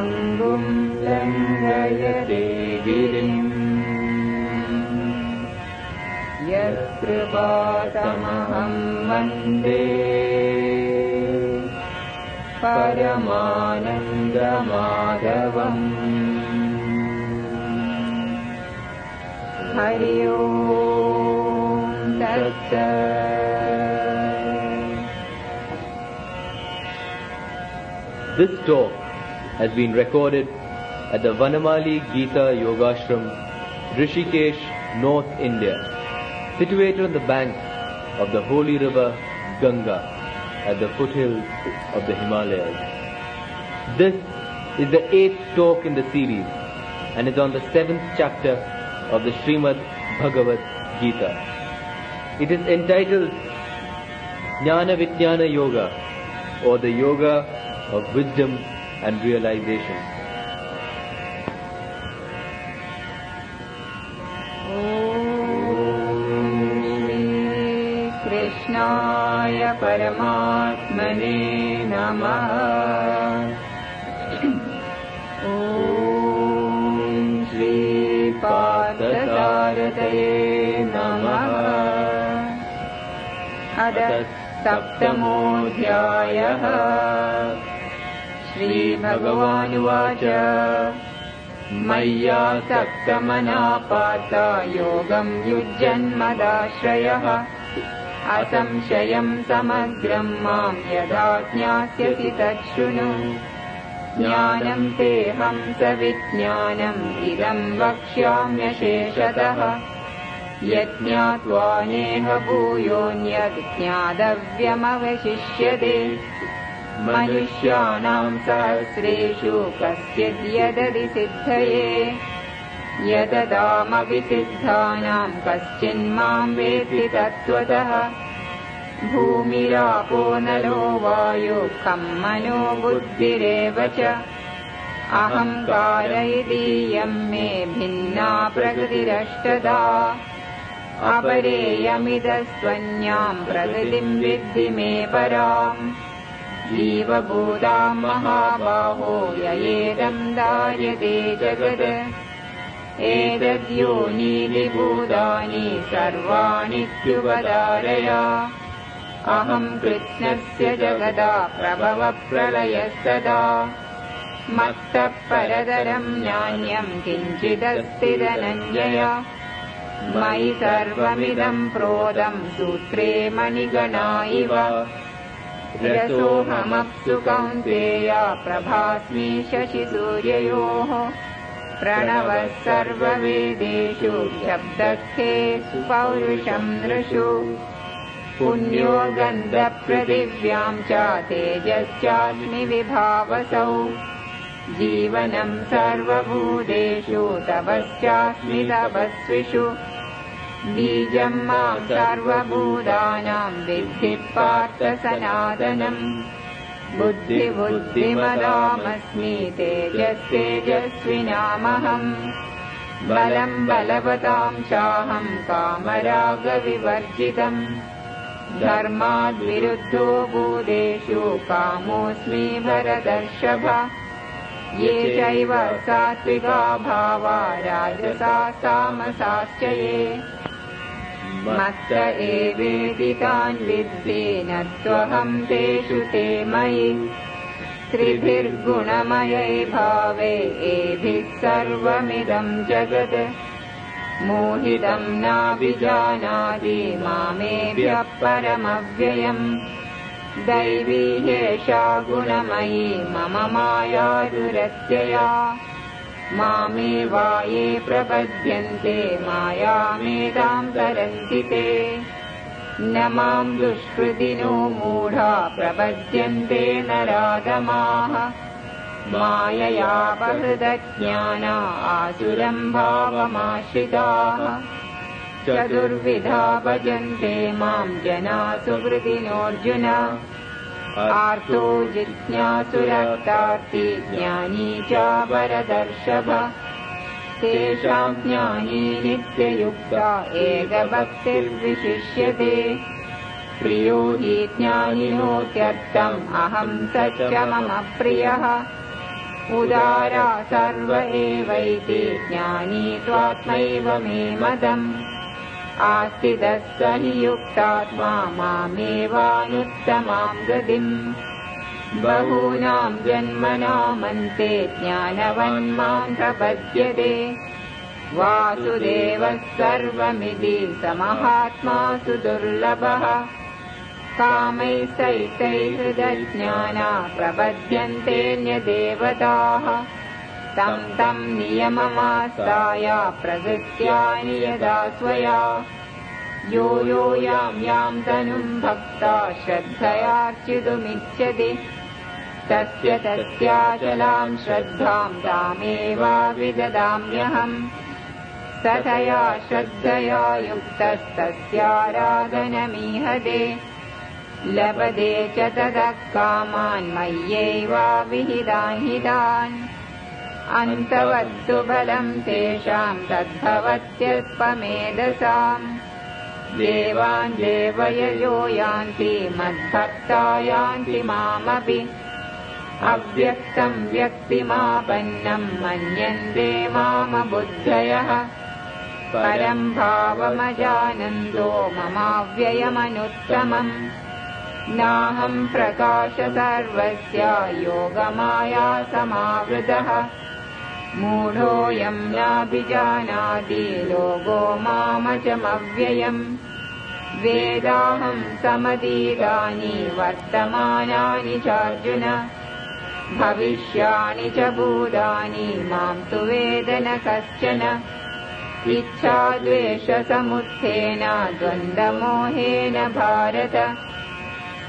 पङ्गुम् लङ्घयते गिरिम् यत्कृपातमहं वन्दे has been recorded at the Vanamali Gita Yogashram, Rishikesh, North India, situated on the bank of the holy river Ganga at the foothills of the Himalayas. This is the eighth talk in the series and is on the seventh chapter of the Srimad Bhagavad Gita. It is entitled Jnana Vijnana Yoga or the Yoga of Wisdom and Realization. कृष्णाय परमात्मने नमः। ॐ श्रीपार्थसारथये नमः। अद सप्तमोऽध्यायः श्रीभगवानुवाच। मय्या सक्तमनापाता योगम् युज्यन्मदाश्रयः असंशयम् समग्रम् माम् यदा ज्ञास्यसि तच्छृणु। ज्ञानम् तेऽहम् सविज्ञानम् इदम् वक्ष्याम्यशेषतः। यज्ञात्वा नेह भूयोऽन्यत् ज्ञातव्यमवशिष्यते मनुष्याणाम् सहस्रेषु कश्चिद् यदति सिद्धये? यददामपि सिद्धानाम् कश्चिन्माम् वेत्ति तत्त्वतः? भूमिरापो नलो वायु खम् मनो बुद्धिरेव च? अहङ्कार इदीयम् मे भिन्ना प्रकृतिरष्टदा? अपरेयमिदस्त्वन्याम् प्रकृतिम् विद्धि मे पराम् जीवभूताम् महाबाहो ययेदम् दार्यते जगत्। एतद्योनीनि भूतानि सर्वाणित्युपधारय अहम् कृष्णस्य जगदा प्रभवप्रलयस्तदा मत्तः परतरम् नान्यम् किञ्चिदस्ति धनञ्जय। मयि सर्वमिदम् प्रोदम् सूत्रे मणिगणा इव रसोऽहमप्सु कौन्तेय प्रभास्मि शशिसूर्ययोः प्रणवः सर्ववेदेषु शब्दस्थे पौरुषम् नृषु। पुण्यो गन्धपृथिव्याम् च तेजश्चास्मि विभावसौ जीवनम् सर्वभूतेषु तपश्चास्मि तपस्विषु बीजम् माम् सर्वभूतानाम् विद्धि पार्थ सनातनम् बुद्धिबुद्धिमदामस्मि तेजस्तेजस्विनामहम् बलम् बलवताम् चाहम् कामरागविवर्जितम् धर्माद्विरुद्धो भूतेषु कामोऽस्मि भरदर्शभ ये चैव सात्विका भावा राजसा तामसाश्च ये मत्त एवेति तान् विद्धि न त्वहम् तेषु ते मयि। त्रिभिर्गुणमयै भावे एभिः सर्वमिदम् जगत्। मोहितम् नाभिजानाति मामेभ्यः परमव्ययम्। ह्येषा गुणमयी मम माया दुरत्यया मामेवाये प्रपद्यन्ते मायामेताम् तरन्ति ते। न माम् दुष्कृतिनो मूढा प्रपद्यन्ते नराधमाः। मायया बहृदज्ञाना आसुरम् भावमाश्रिताः। चतुर्विधा भजन्ते माम् जना सुहृदिनोऽर्जुन आर्तो जिज्ञासुरक्तार्ति ज्ञानी च वरदर्शभ तेषाम् ज्ञानी नित्ययुक्ता एकभक्तिर्विशिष्यते। प्रियो हि ज्ञानिनोत्यर्थम् अहम् स मम प्रियः। उदारा सर्व एवैति ज्ञानी त्वात्मैव मे मदम् आस्तिदस्स हि युक्तात्मा मामेवानुत्तमाम् गतिम्। बहूनाम् जन्मनामन्ते ज्ञानवन्माम् प्रपद्यते वासुदेवः सर्वमिति स महात्मासु दुर्लभः कामैषैतैहृदयज्ञाना प्रबध्यन्तेऽन्यदेवताः तम् तम् नियममास्ताय प्रकृत्यानि यदा स्वया यो यो याम् याम् तनुम् भक्ता श्रद्धयार्चितुमिच्छति। तस्य तस्याचलाम् श्रद्धाम् तामेवाभिददाम्यहम् तथया श्रद्धया युक्तस्तस्याराधनमीहते लभते च ततः कामान् मय्यैवाविहितान् हितान् अन्तवत्तु बलम् तेषाम् तद्भवत्यल्पमेधसाम् देवान् देवययो यान्ति मद्भक्ता यान्ति मामपि। अव्यक्तम् व्यक्तिमापन्नम् मन्यन्ते मामबुद्धयः परम् भावमजानन्दो ममाव्ययमनुत्तमम्। नाहम् प्रकाश सर्वस्य योगमाया समावृतः मूढोऽयम् नाभिजानाति लोको मामचमव्ययम्। वेदाहम् समतीतानि वर्तमानानि चार्जुन। भविष्याणि च भूतानि माम् तु वेद न कश्चन इच्छाद्वेषसमुत्थेन द्वन्द्वमोहेन भारत।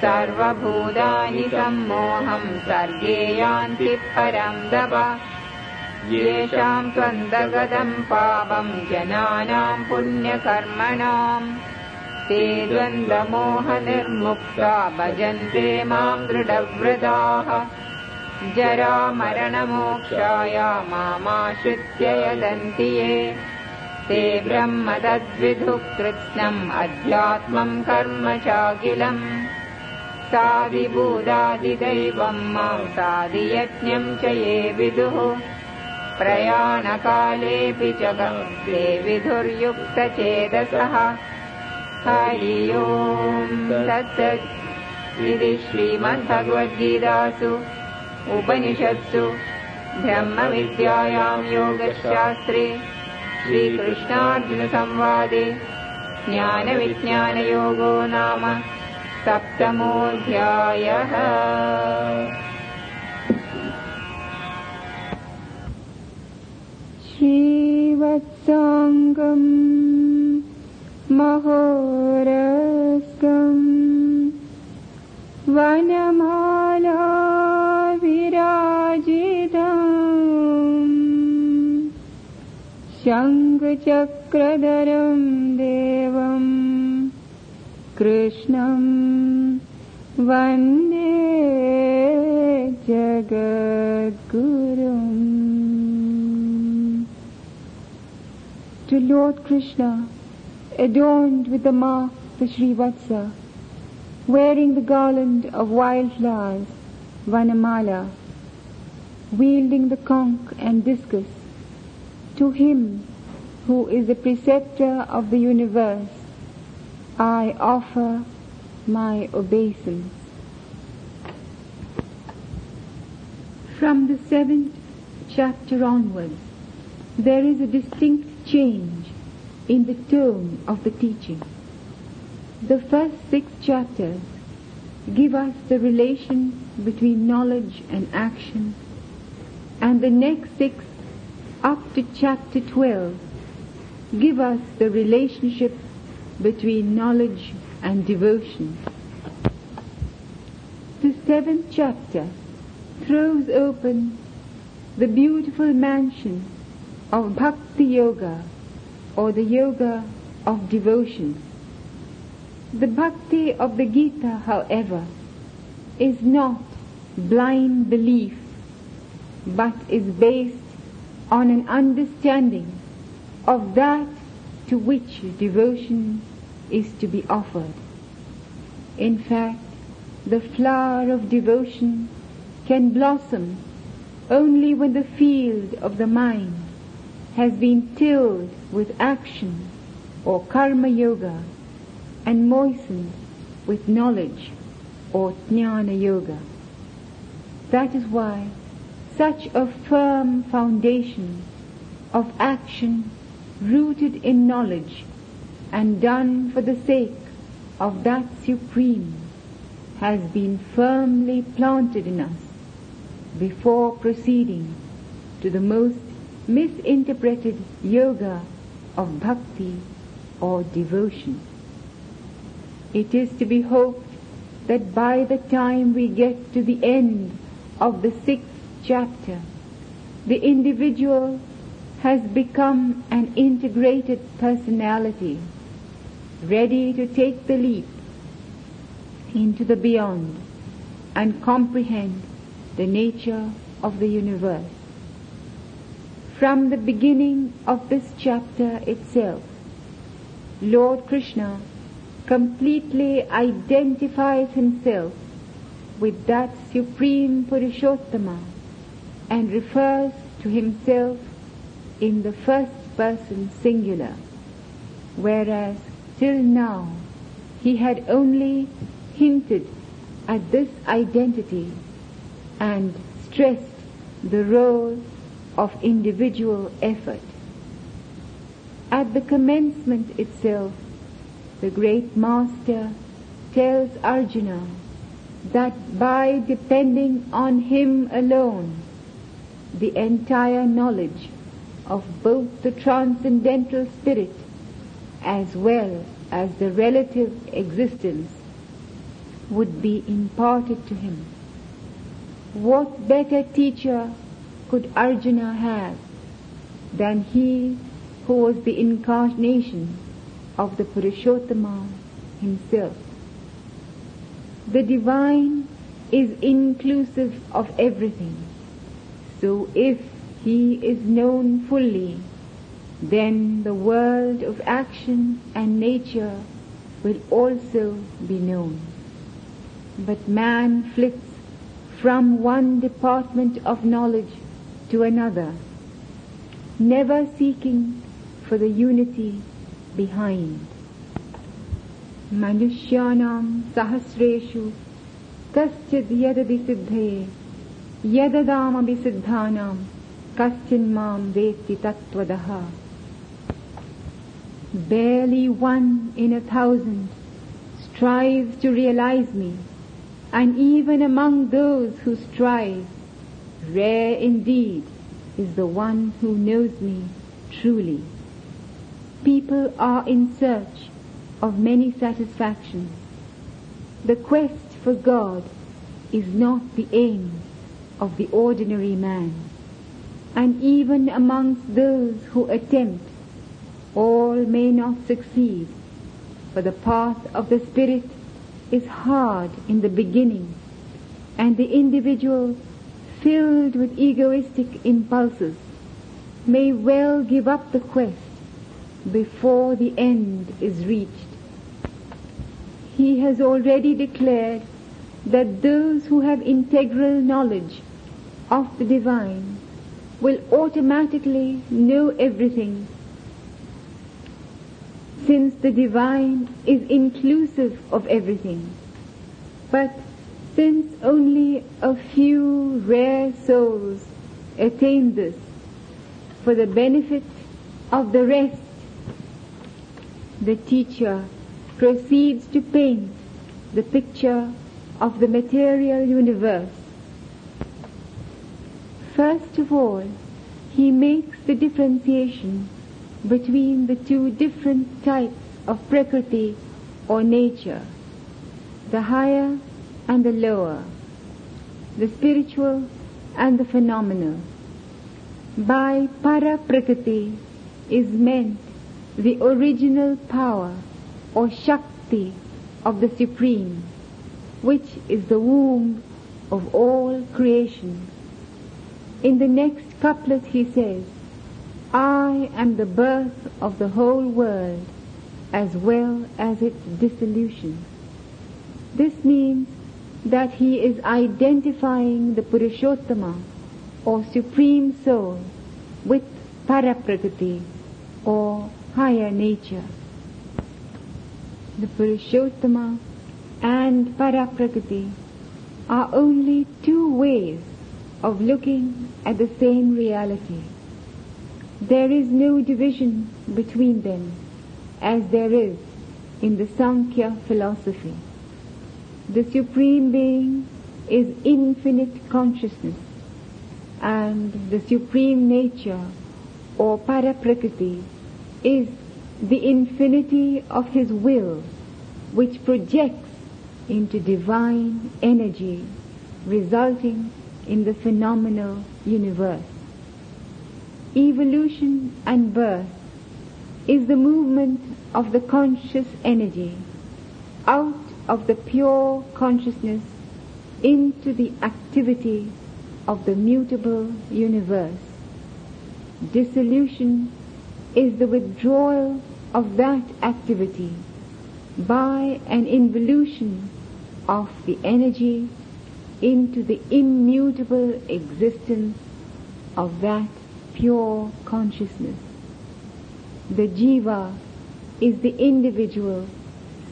सर्वभूतानि सम्मोहम् सर्गे यान्ति परम् दव येषाम् त्वन्दगतम् पापम् जनानाम् पुण्यकर्मणाम्। ते द्वन्द्वमोहनिर्मुक्ता भजन्ते माम् दृढव्रताः जरामरणमोक्षाय मामाश्रित्य यदन्ति ये। ते ब्रह्म तद्विदुः कृत्स्नम् अध्यात्मम् कर्म चाखिलम् साधिभूतादिदैवम् माम् साधियज्ञम् च ये विदुः प्रयाणकालेऽपि च ते विधुर्युक्तचेतसः। हरि ओम् तत्सत् इति श्रीमद्भगवद्गीतासु उपनिषत्सु ब्रह्मविद्यायाम् योगशास्त्रे श्रीकृष्णार्जुनसंवादे ज्ञानविज्ञानयोगो नाम सप्तमोऽध्यायः श्रीवत्साङ्गम् महोरस्कम् वनमाला विराजितम् शङ्खचक्रधरम् देवम् कृष्णम् वन्दे जगद्गुरुम् To Lord Krishna, adorned with the mark, the Srivatsa, wearing the garland of wildflowers, Vanamala, wielding the conch and discus, to him who is the preceptor of the universe, I offer my obeisance. From the seventh chapter onwards, there is a distinct change in the tone of the teaching. The first six chapters give us the relation between knowledge and action, and the next six, up to chapter 12, give us the relationship between knowledge and devotion. The seventh chapter throws open the beautiful mansion of Bhakti Yoga or the Yoga of devotion. The Bhakti of the Gita, however, is not blind belief, but is based on an understanding of that to which devotion is to be offered. In fact, the flower of devotion can blossom only when the field of the mind has been tilled with action or karma yoga and moistened with knowledge or jnana yoga. That is why such a firm foundation of action rooted in knowledge and done for the sake of that supreme has been firmly planted in us before proceeding to the most misinterpreted yoga of bhakti or devotion. It is to be hoped that by the time we get to the end of the sixth chapter, the individual has become an integrated personality, ready to take the leap into the beyond and comprehend the nature of the universe. From the beginning of this chapter itself, Lord Krishna completely identifies himself with that supreme Purushottama and refers to himself in the first person singular, whereas till now he had only hinted at this identity and stressed the role of individual effort. At the commencement itself, the great master tells Arjuna that by depending on him alone, the entire knowledge of both the transcendental spirit as well as the relative existence would be imparted to him. What better teacher could Arjuna have than he who was the incarnation of the Purushottama himself? The divine is inclusive of everything. So if he is known fully, then the world of action and nature will also be known. But man flits from one department of knowledge to another, never seeking for the unity behind. मनुष्याणां सहस्रेषु कश्चिद् यदपि सिद्धये यददामपि सिद्धानां कश्चिन्मां वेत्ति तत्त्वदः Barely one in a thousand strives to realize me, and even among those who strive, rare indeed is the one who knows me truly. People are in search of many satisfactions. The quest for God is not the aim of the ordinary man. And even amongst those who attempt, all may not succeed, for the path of the Spirit is hard in the beginning, and the individual, filled with egoistic impulses, may well give up the quest before the end is reached. He has already declared that those who have integral knowledge of the divine will automatically know everything since the divine is inclusive of everything. But since only a few rare souls attain this for the benefit of the rest, the teacher proceeds to paint the picture of the material universe. First of all, he makes the differentiation between the two different types of prakriti or nature, the higher and the lower, the spiritual and the phenomenal. By para prakriti is meant the original power or shakti of the supreme, which is the womb of all creation. In the next couplet he says, I am the birth of the whole world as well as its dissolution. This means that he is identifying the Purushottama or Supreme Soul with Paraprakriti or higher nature. The Purushottama and Paraprakriti are only two ways of looking at the same reality. There is no division between them as there is in the Sankhya philosophy. The Supreme Being is infinite consciousness and the Supreme Nature or Paraprakriti is the infinity of His will which projects into divine energy resulting in the phenomenal universe. Evolution and birth is the movement of the conscious energy out of the pure consciousness into the activity of the mutable universe. Dissolution is the withdrawal of that activity by an involution of the energy into the immutable existence of that pure consciousness. The jiva is the individual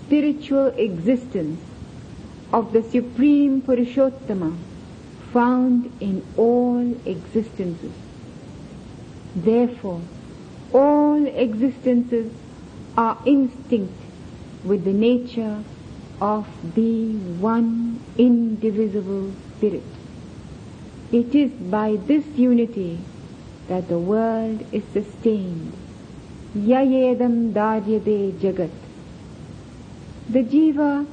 spiritual existence of the Supreme Purushottama found in all existences. Therefore, all existences are instinct with the nature of the one indivisible spirit. It is by this unity that the world is sustained. Yayedam daryade jagat. The jiva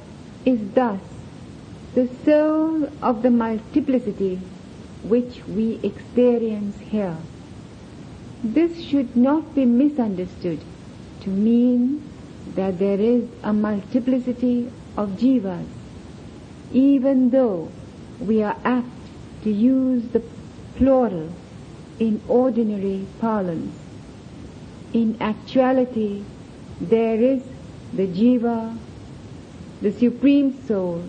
is thus the soul of the multiplicity which we experience here. This should not be misunderstood to mean that there is a multiplicity of jivas, even though we are apt to use the plural in ordinary parlance. In actuality, there is the jiva, the supreme soul,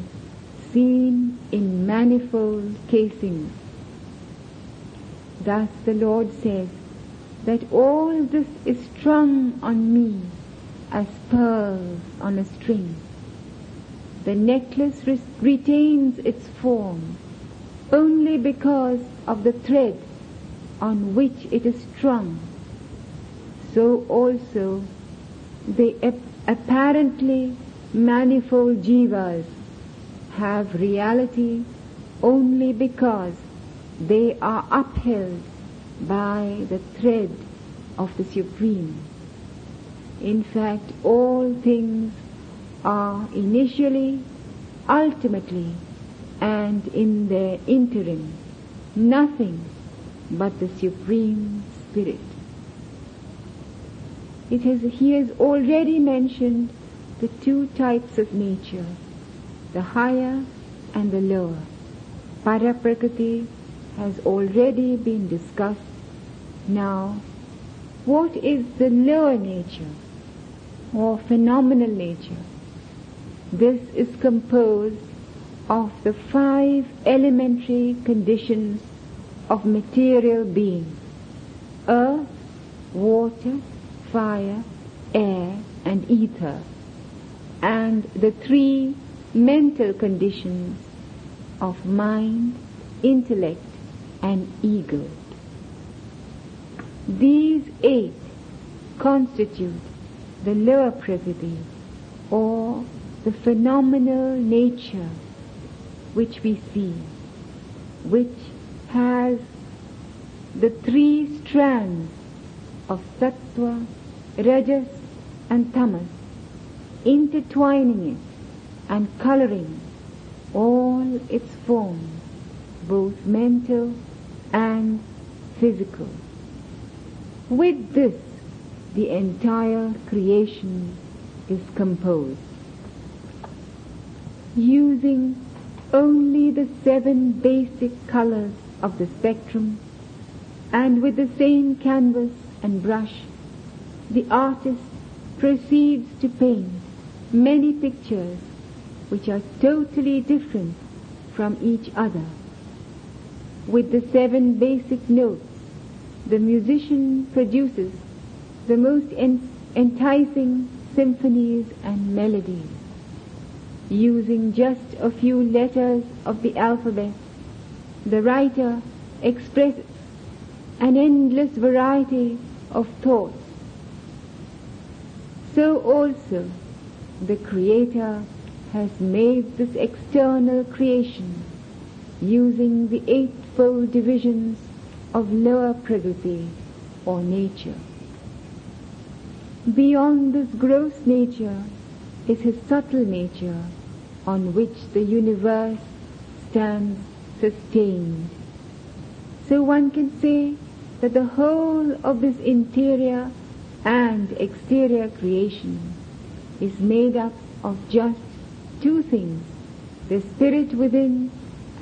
seen in manifold casings. Thus the Lord says that all this is strung on me as pearls on a string. The necklace re- retains its form only because of the thread on which it is strung. So also the ap- apparently manifold jivas have reality only because they are upheld by the thread of the Supreme. In fact, all things are initially, ultimately, and in their interim, nothing but the Supreme Spirit. It has, he has already mentioned the two types of nature, the higher and the lower. Paraprakriti has already been discussed. Now, what is the lower nature or phenomenal nature? This is composed of the five elementary conditions of material being. Earth, water, fire, air, and ether. And the three mental conditions of mind, intellect, and ego. These eight constitute the lower prakriti or the phenomenal nature which we see, which has the three strands of sattva, rajas, and tamas, intertwining it and coloring all its forms, both mental and physical. With this, the entire creation is composed. Using only the seven basic colors of the spectrum and with the same canvas and brush, the artist proceeds to paint many pictures which are totally different from each other. With the seven basic notes, the musician produces the most en- enticing symphonies and melodies. Using just a few letters of the alphabet, the writer expresses an endless variety of thoughts. So also the Creator has made this external creation using the eightfold divisions of lower prakriti or nature. Beyond this gross nature is his subtle nature on which the universe stands sustained. So one can say that the whole of this interior and exterior creation is made up of just two things, the spirit within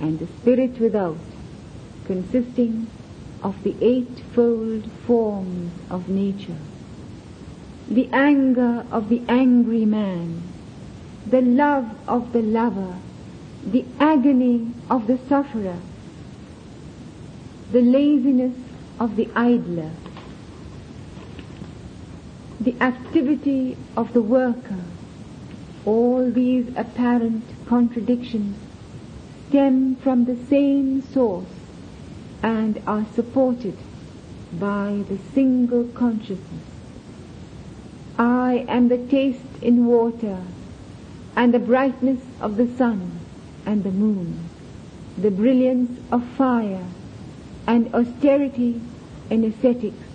and the spirit without, consisting of the eightfold forms of nature. The anger of the angry man, the love of the lover, the agony of the sufferer, the laziness of the idler, the activity of the worker, all these apparent contradictions stem from the same source and are supported by the single consciousness. I am the taste in water and the brightness of the sun and the moon, the brilliance of fire and austerity in ascetics,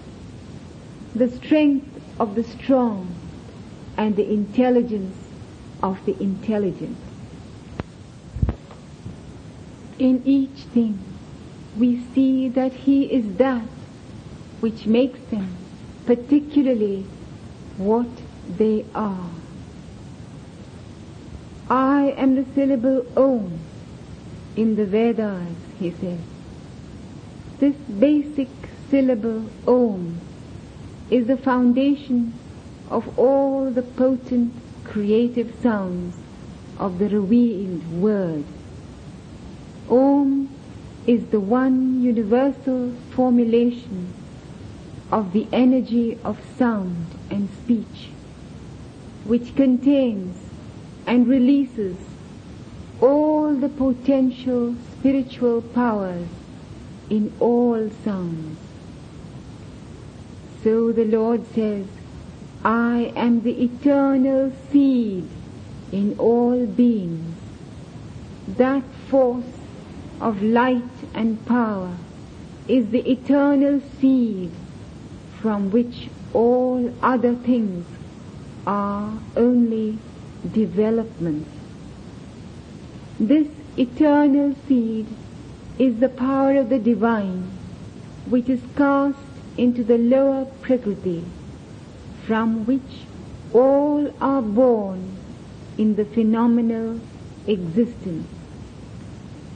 the strength of the strong and the intelligence of the intelligent. In each thing we see that he is that which makes them particularly what they are. I am the syllable Om in the Vedas, he says. This basic syllable Om is the foundation of all the potent creative sounds of the revealed word. Om is the one universal formulation of the energy of sound and speech, which contains and releases all the potential spiritual powers in all sounds. So the Lord says, I am the eternal seed in all beings. That force of light and power is the eternal seed from which all other things are only developments. This eternal seed is the power of the divine which is cast into the lower prakriti from which all are born in the phenomenal existence.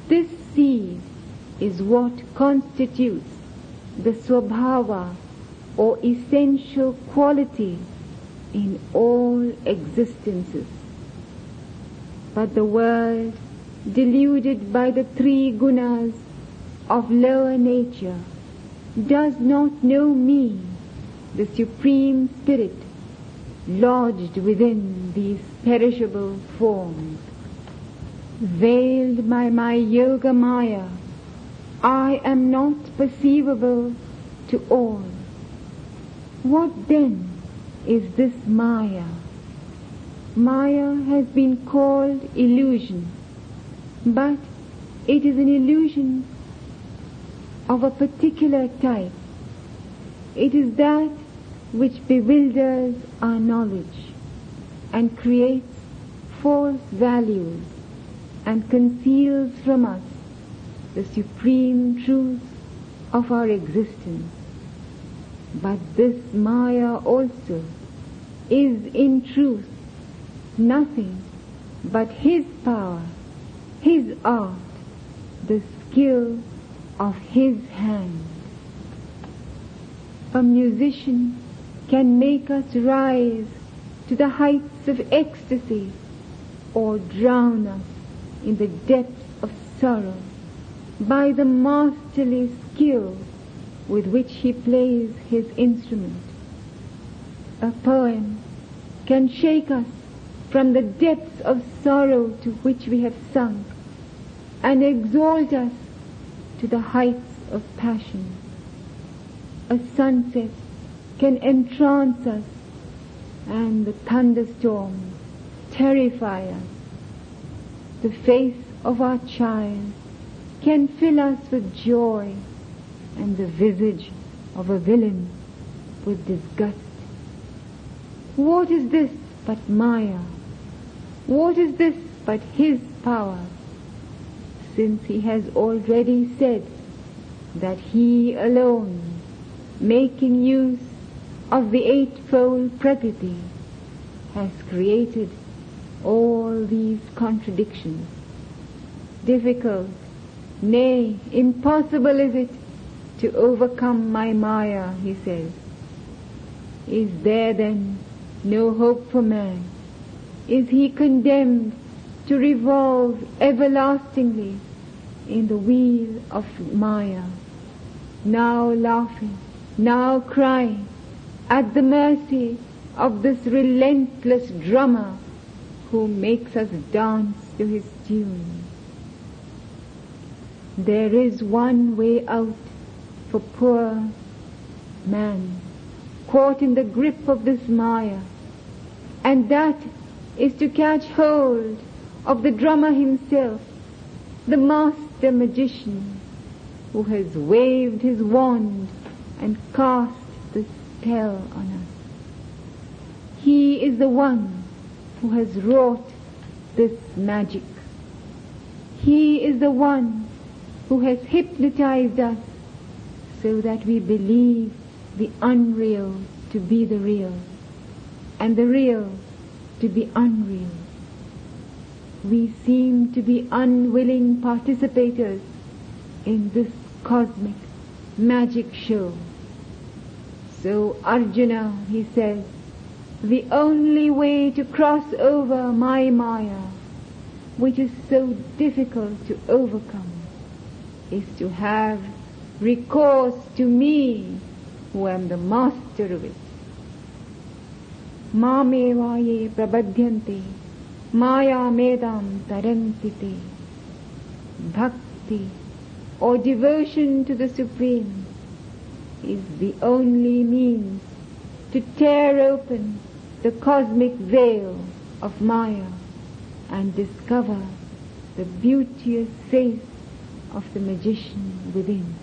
This seed is what constitutes the swabhava or essential quality in all existences. But the world, deluded by the three gunas of lower nature, does not know me, the Supreme Spirit, lodged within these perishable forms. Veiled by my yoga maya, I am not perceivable to all. What then is this maya? Maya has been called illusion, but it is an illusion of a particular type. It is that which bewilders our knowledge and creates false values and conceals from us the supreme truth of our existence. But this Maya also is in truth nothing but his power, his art, the skill of his hand. A musician can make us rise to the heights of ecstasy or drown us in the depths of sorrow by the masterly skill with which he plays his instrument. A poem can shake us from the depths of sorrow to which we have sunk and exalt us to the heights of passion. A sunset can entrance us and the thunderstorm terrify us. The face of our child can fill us with joy and the visage of a villain with disgust. What is this but Maya? What is this but his power? Since he has already said that he alone, making use of the eightfold Prakriti, has created all these contradictions. Difficult, nay, impossible is it to overcome my Maya, he says. Is there then no hope for man? Is he condemned to revolve everlastingly in the wheel of Maya, now laughing, now crying, at the mercy of this relentless drummer who makes us dance to his tune. There is one way out for poor man caught in the grip of this Maya, and that is to catch hold of the drummer himself, the master magician who has waved his wand and cast the spell on us. He is the one who has wrought this magic. He is the one who has hypnotized us so that we believe the unreal to be the real and the real to be unreal. We seem to be unwilling participators in this cosmic magic show. So Arjuna, he says, the only way to cross over my Maya, which is so difficult to overcome, is to have recourse to me, who am the master of it. Mamevaye prabhadyante maya medam tarantite. Bhakti or devotion to the Supreme is the only means to tear open the cosmic veil of Maya and discover the beauteous face of the magician within.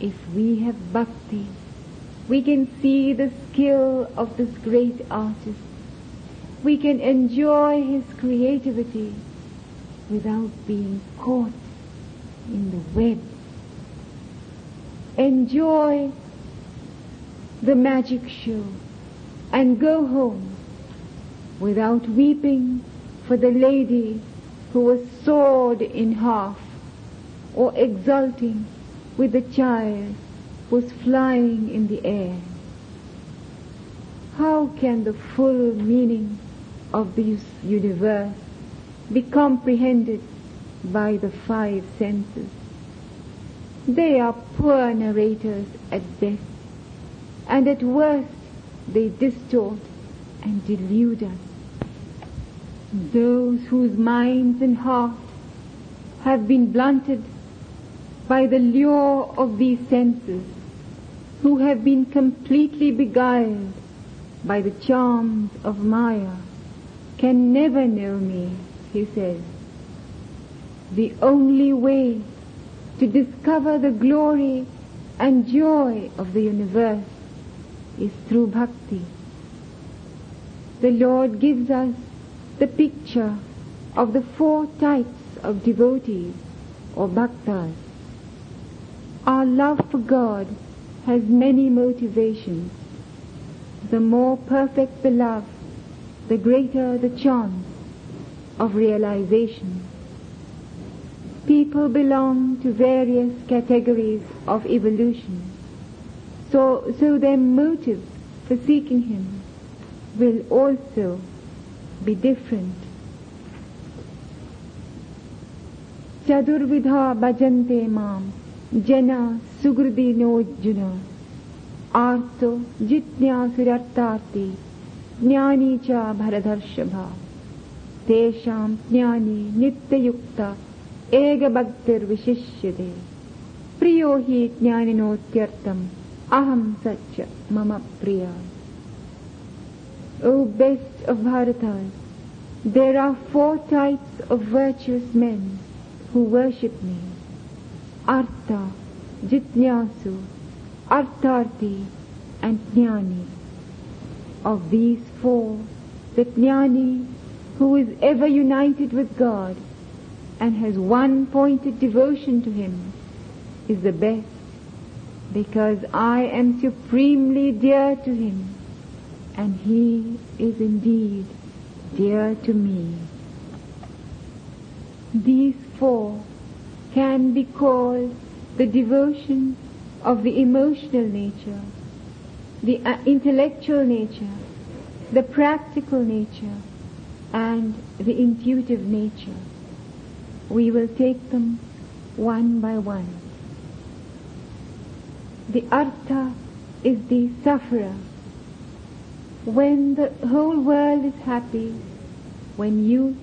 If we have bhakti, we can see the skill of this great artist. We can enjoy his creativity without being caught in the web. Enjoy the magic show and go home without weeping for the lady who was sawed in half or exulting with the child who was flying in the air. How can the full meaning of this universe be comprehended by the five senses? They are poor narrators at best, and at worst they distort and delude us. Those whose minds and hearts have been blunted by the lure of these senses, who have been completely beguiled by the charms of Maya, can never know me, he says. The only way to discover the glory and joy of the universe is through bhakti. The Lord gives us the picture of the four types of devotees or bhaktas. Our love for God has many motivations. The more perfect the love, the greater the chance of realization. People belong to various categories of evolution, so, so their motives for seeking Him will also be different. Chadurvidha bhajante mam jena sugruti nojuna arto jitnya surartati ज्ञानी च भरदर्षभा तेषाम् ज्ञानी नित्ययुक्त एकभक्तिर्विशिष्यते प्रियो हि ज्ञानिनोत्यर्थम् अहम् सच्च मम प्रिया O best of Bharatas, there are four types of virtuous men who worship me. Artha, Jitnyasu, Artharthi and Jnani. Of these four, the Jnani who is ever united with God and has one pointed devotion to Him is the best because I am supremely dear to Him and He is indeed dear to me. These four can be called the devotion of the emotional nature, the uh, intellectual nature, the practical nature, and the intuitive nature. We will take them one by one. The artha is the sufferer. When the whole world is happy, when youth,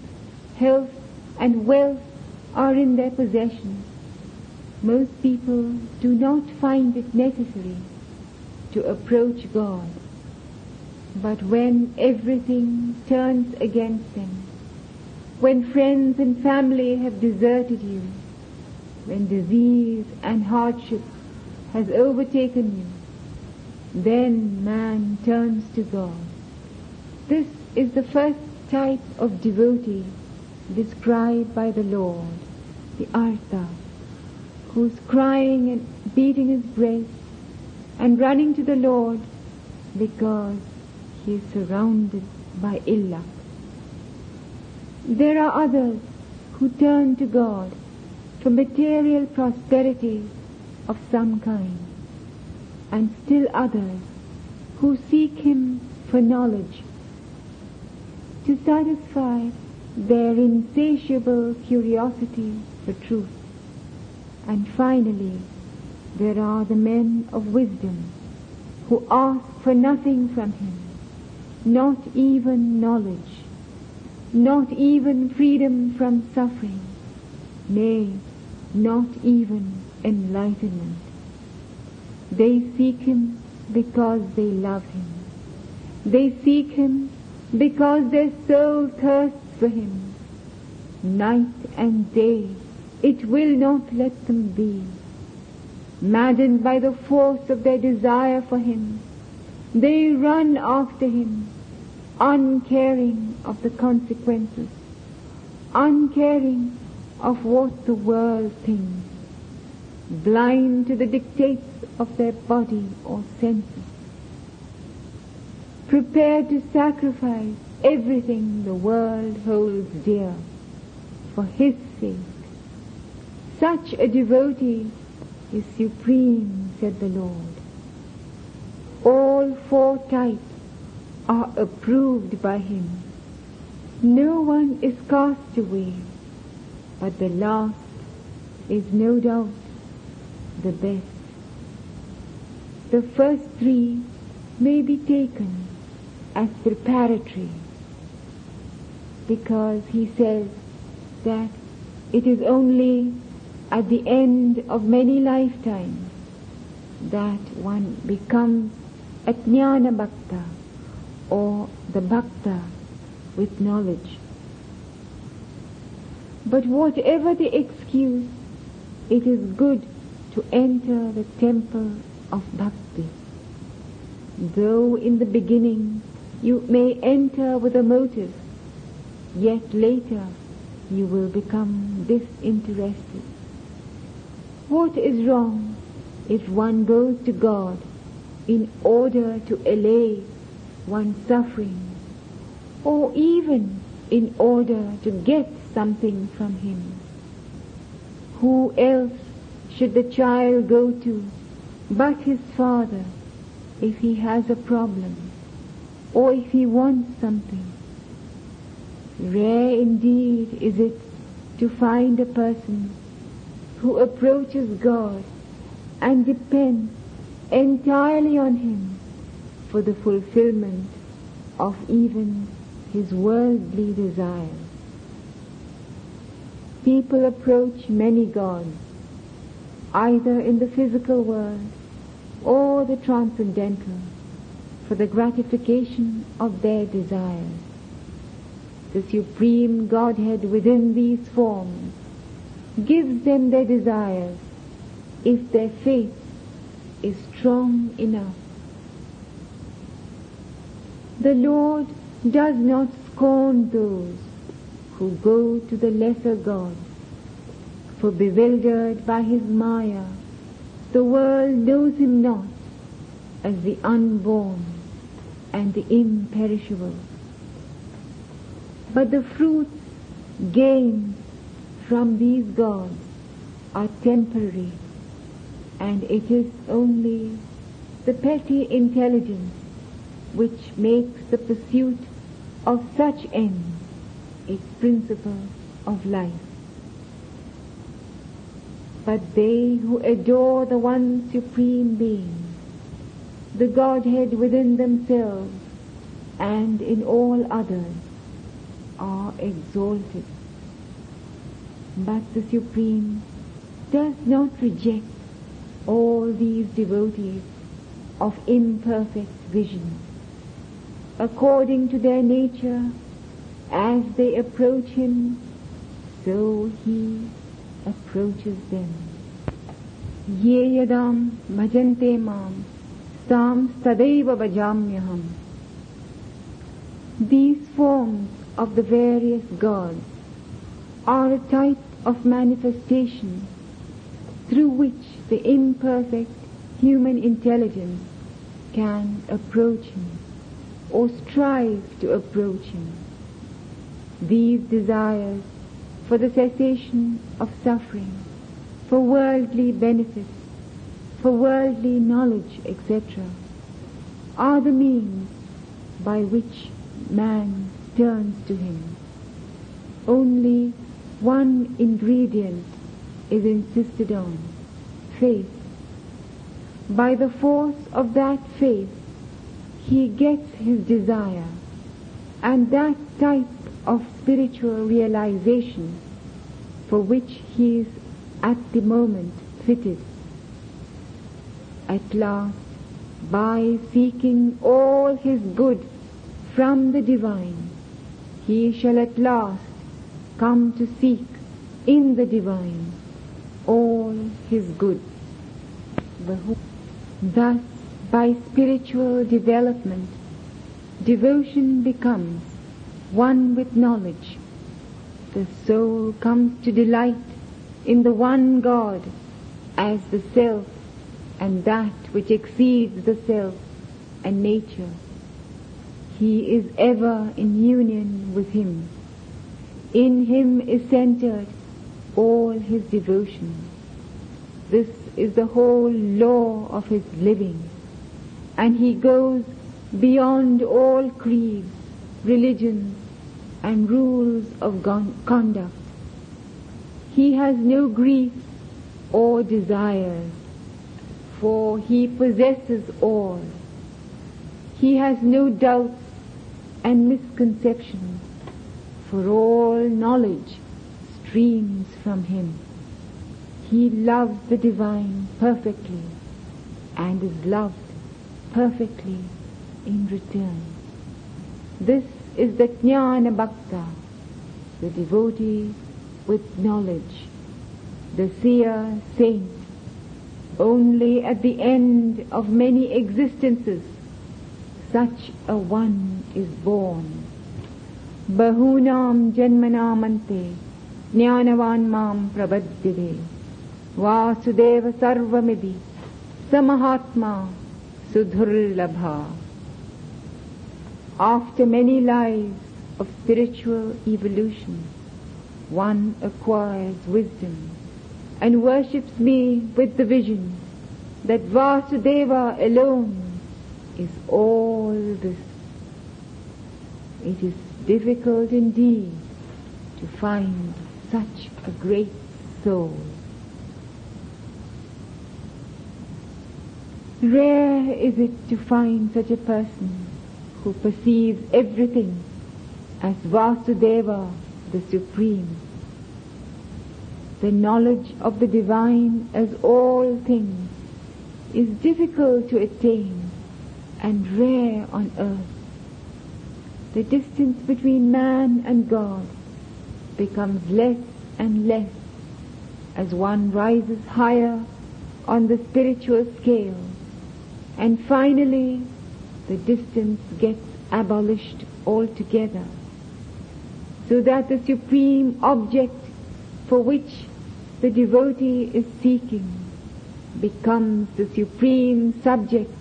health, and wealth are in their possession, most people do not find it necessary to approach God. But when everything turns against them, when friends and family have deserted you, when disease and hardship has overtaken you, then man turns to God. This is the first type of devotee described by the Lord, the Artha, who's crying and beating his breast and running to the Lord because he is surrounded by ill luck. There are others who turn to God for material prosperity of some kind, and still others who seek Him for knowledge to satisfy their insatiable curiosity for truth. And finally, there are the men of wisdom who ask for nothing from him, not even knowledge, not even freedom from suffering, nay, not even enlightenment. They seek him because they love him. They seek him because their soul thirsts for him. Night and day it will not let them be. Maddened by the force of their desire for him, they run after him, uncaring of the consequences, uncaring of what the world thinks, blind to the dictates of their body or senses, prepared to sacrifice everything the world holds dear for his sake. Such a devotee is supreme, said the Lord. All four types are approved by him. No one is cast away, but the last is no doubt the best. The first three may be taken as preparatory because he says that it is only at the end of many lifetimes that one becomes a jnana bhakta or the bhakta with knowledge. But whatever the excuse, it is good to enter the temple of bhakti. Though in the beginning you may enter with a motive yet later you will become disinterested. What is wrong if one goes to God in order to allay one's suffering or even in order to get something from Him? Who else should the child go to but his father if he has a problem or if he wants something? Rare indeed is it to find a person who approaches God and depends entirely on Him for the fulfillment of even his worldly desires. People approach many gods, either in the physical world or the transcendental, for the gratification of their desires. The supreme Godhead within these forms gives them their desires if their faith is strong enough. The Lord does not scorn those who go to the lesser gods, for bewildered by his Maya, the world knows him not as the unborn and the imperishable. But the fruits gained from these gods are temporary, and it is only the petty intelligence which makes the pursuit of such ends its principle of life. But they who adore the one supreme being, the Godhead within themselves and in all others, are exalted. But the Supreme does not reject all these devotees of imperfect vision according to their nature, as they approach him, so he approaches them. Ye yadam bhajante mam tam sadaiva bhajamyaham. These forms of the various gods are a type of manifestation through which the imperfect human intelligence can approach him or strive to approach Him. These desires for the cessation of suffering, for worldly benefits, for worldly knowledge, etc., are the means by which man turns to Him. Only one ingredient is insisted on, faith. By the force of that faith, he gets his desire and that type of spiritual realization for which he is at the moment fitted. At last, by seeking all his good from the divine, he shall at last come to seek in the divine all his good. Thus, by spiritual development, devotion becomes one with knowledge. The soul comes to delight in the one God as the self and that which exceeds the self and nature. He is ever in union with Him. In Him is centered all his devotion. This is the whole law of his living and he goes beyond all creeds, religions, and rules of conduct. He has no grief or desires, for he possesses all. He has no doubts and misconceptions, for all knowledge streams from him. He loves the divine perfectly and is loved perfectly in return. This is the Jnana Bhakta, the devotee with knowledge, the seer saint. Only at the end of many existences such a one is born. Bahunam janmanamante jnanavan mam prabadyade vasudeva sarvamidi samahatma Sudhurlabha. After many lives of spiritual evolution, one acquires wisdom and worships me with the vision that Vasudeva alone is all this. It is difficult indeed to find such a great soul. Rare is it to find such a person who perceives everything as Vasudeva, the Supreme. The knowledge of the divine as all things is difficult to attain and rare on earth. The distance between man and God becomes less and less as one rises higher on the spiritual scale. And finally the distance gets abolished altogether. So that the supreme object for which the devotee is seeking becomes the supreme subject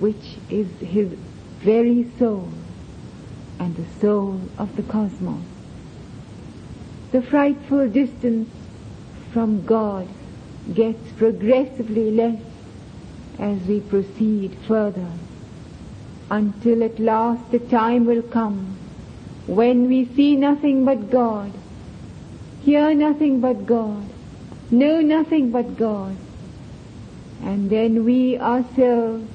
which is his very soul and the soul of the cosmos. The frightful distance from God gets progressively less as we proceed further until at last the time will come when we see nothing but God, hear nothing but God, know nothing but God, and then we ourselves,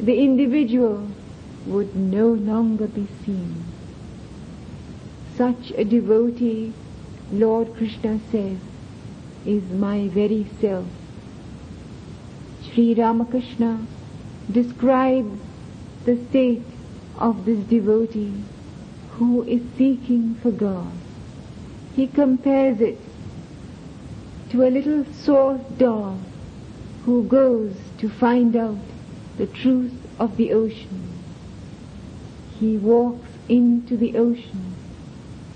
the individual, would no longer be seen. Such a devotee, Lord Krishna says, is my very self. Sri Ramakrishna describes the state of this devotee who is seeking for God. He compares it to a little salt doll who goes to find out the truth of the ocean. He walks into the ocean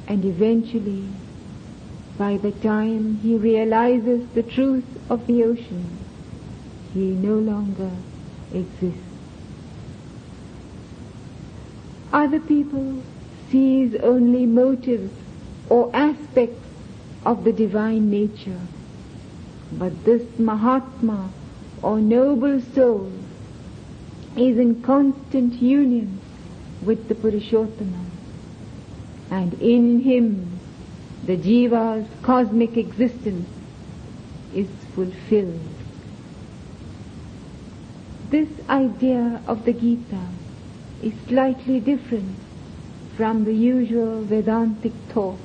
and eventually by the time he realizes the truth of the ocean, he no longer exists. Other people sees only motives or aspects of the divine nature. But this Mahatma or noble soul is in constant union with the Purushottama. And in him the Jiva's cosmic existence is fulfilled. This idea of the Gita is slightly different from the usual Vedantic thought.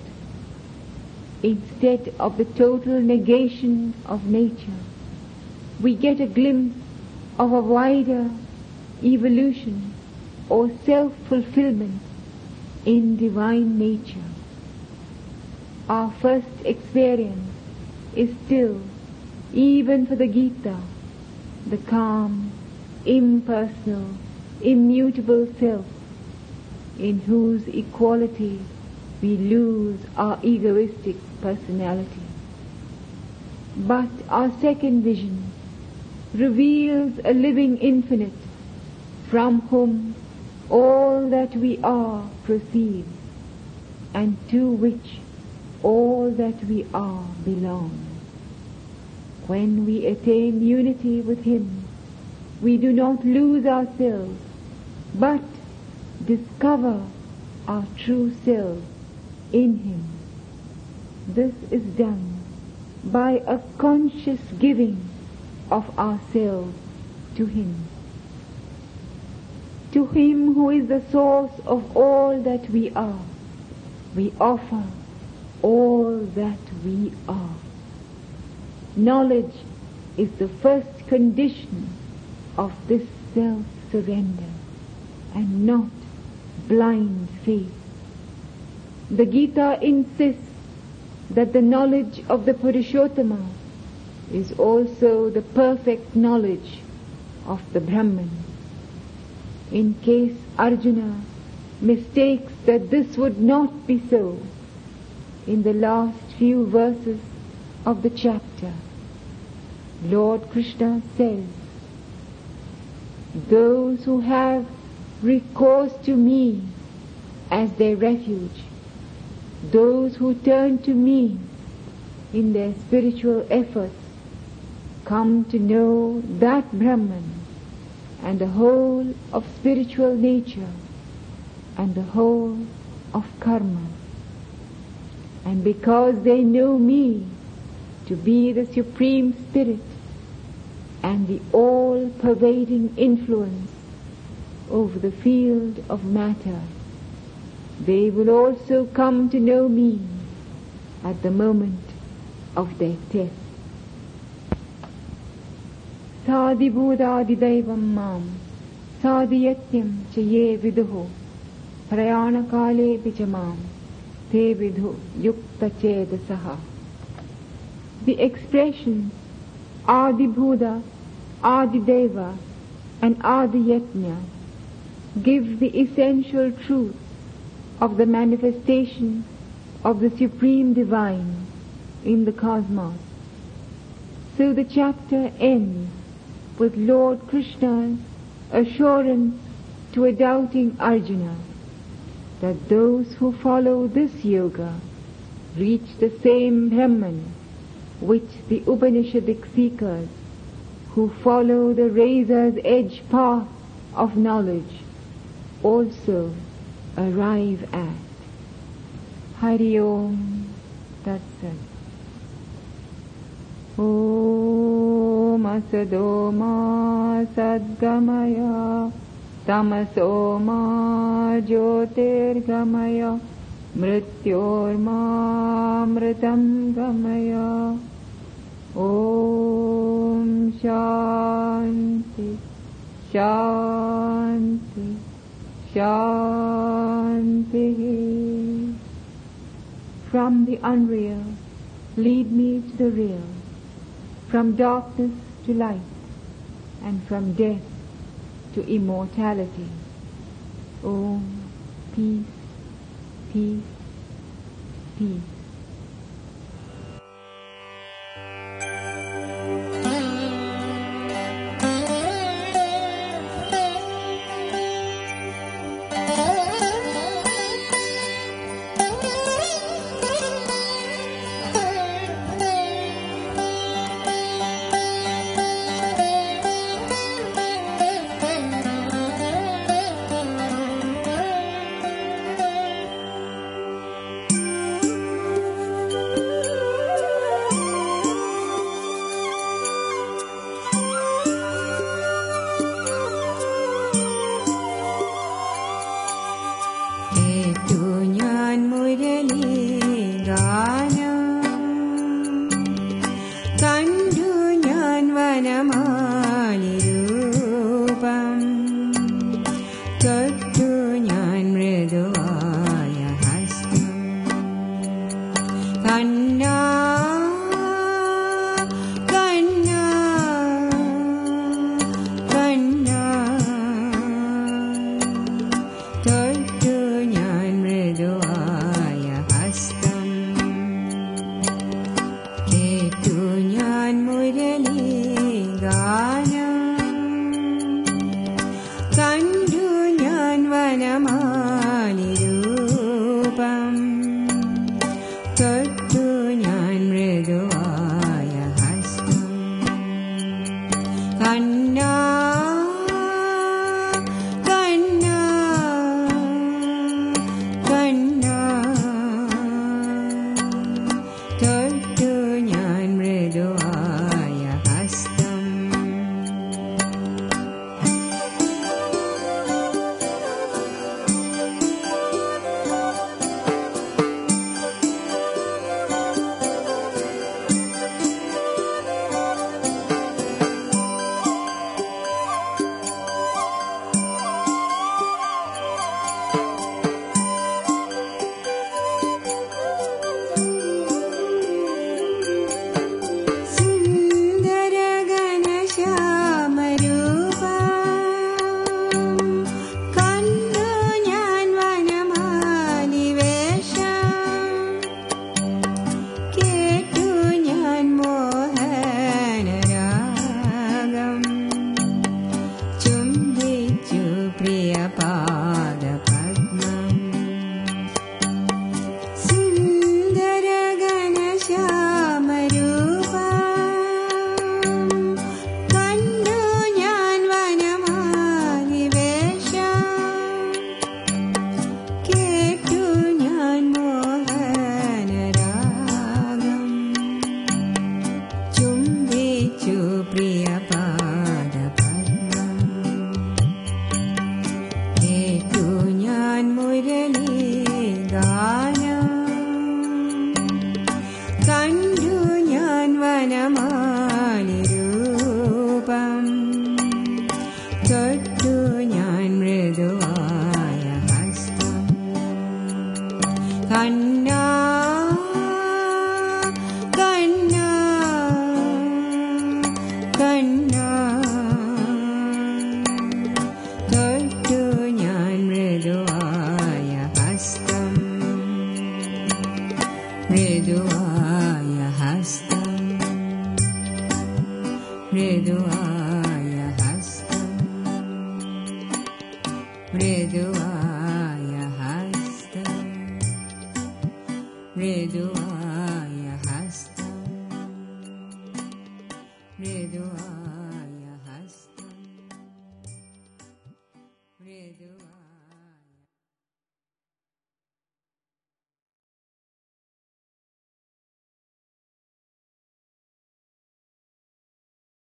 Instead of the total negation of nature, we get a glimpse of a wider evolution or self-fulfillment in divine nature. Our first experience is still, even for the Gita, the calm, impersonal, immutable self in whose equality we lose our egoistic personality. But our second vision reveals a living infinite from whom all that we are proceeds and to which all that we are belongs. When we attain unity with Him, we do not lose ourselves, but discover our true self in Him. This is done by a conscious giving of ourselves to Him. To Him who is the source of all that we are, we offer all that we are. Knowledge is the first condition of this self-surrender and not blind faith. The Gita insists that the knowledge of the Purushottama is also the perfect knowledge of the Brahman. In case Arjuna mistakes that this would not be so, in the last few verses of the chapter, Lord Krishna says, those who have recourse to me as their refuge. Those who turn to me in their spiritual efforts come to know that Brahman and the whole of spiritual nature and the whole of karma. And because they know me to be the Supreme Spirit and the all-pervading influence over the field of matter, they will also come to know me at the moment of their death. സാധിഭൂതാതിദൈവം മാം സാധിയത്യം ചേ വിദുഹു പ്രയാണകാലേപി ച മാം തേ Vidhu യുക്തചേതസഹ The expression Adi Adideva, and Adi Yajna give the essential truth of the manifestation of the Supreme Divine in the cosmos. So the chapter ends with Lord Krishna's assurance to a doubting Arjuna that those who follow this yoga reach the same Brahman which the Upanishadic seekers who follow the razor's edge path of knowledge also arrive at. Hari Om Tat Sat. Om Asado Ma Sadgamaya Tamaso Ma Jyotirgamaya Mrityormamritam Gamaya Om Shanti Shanti Shanti From the unreal, lead me to the real, from darkness to light, and from death to immortality. Om, peace, peace, peace.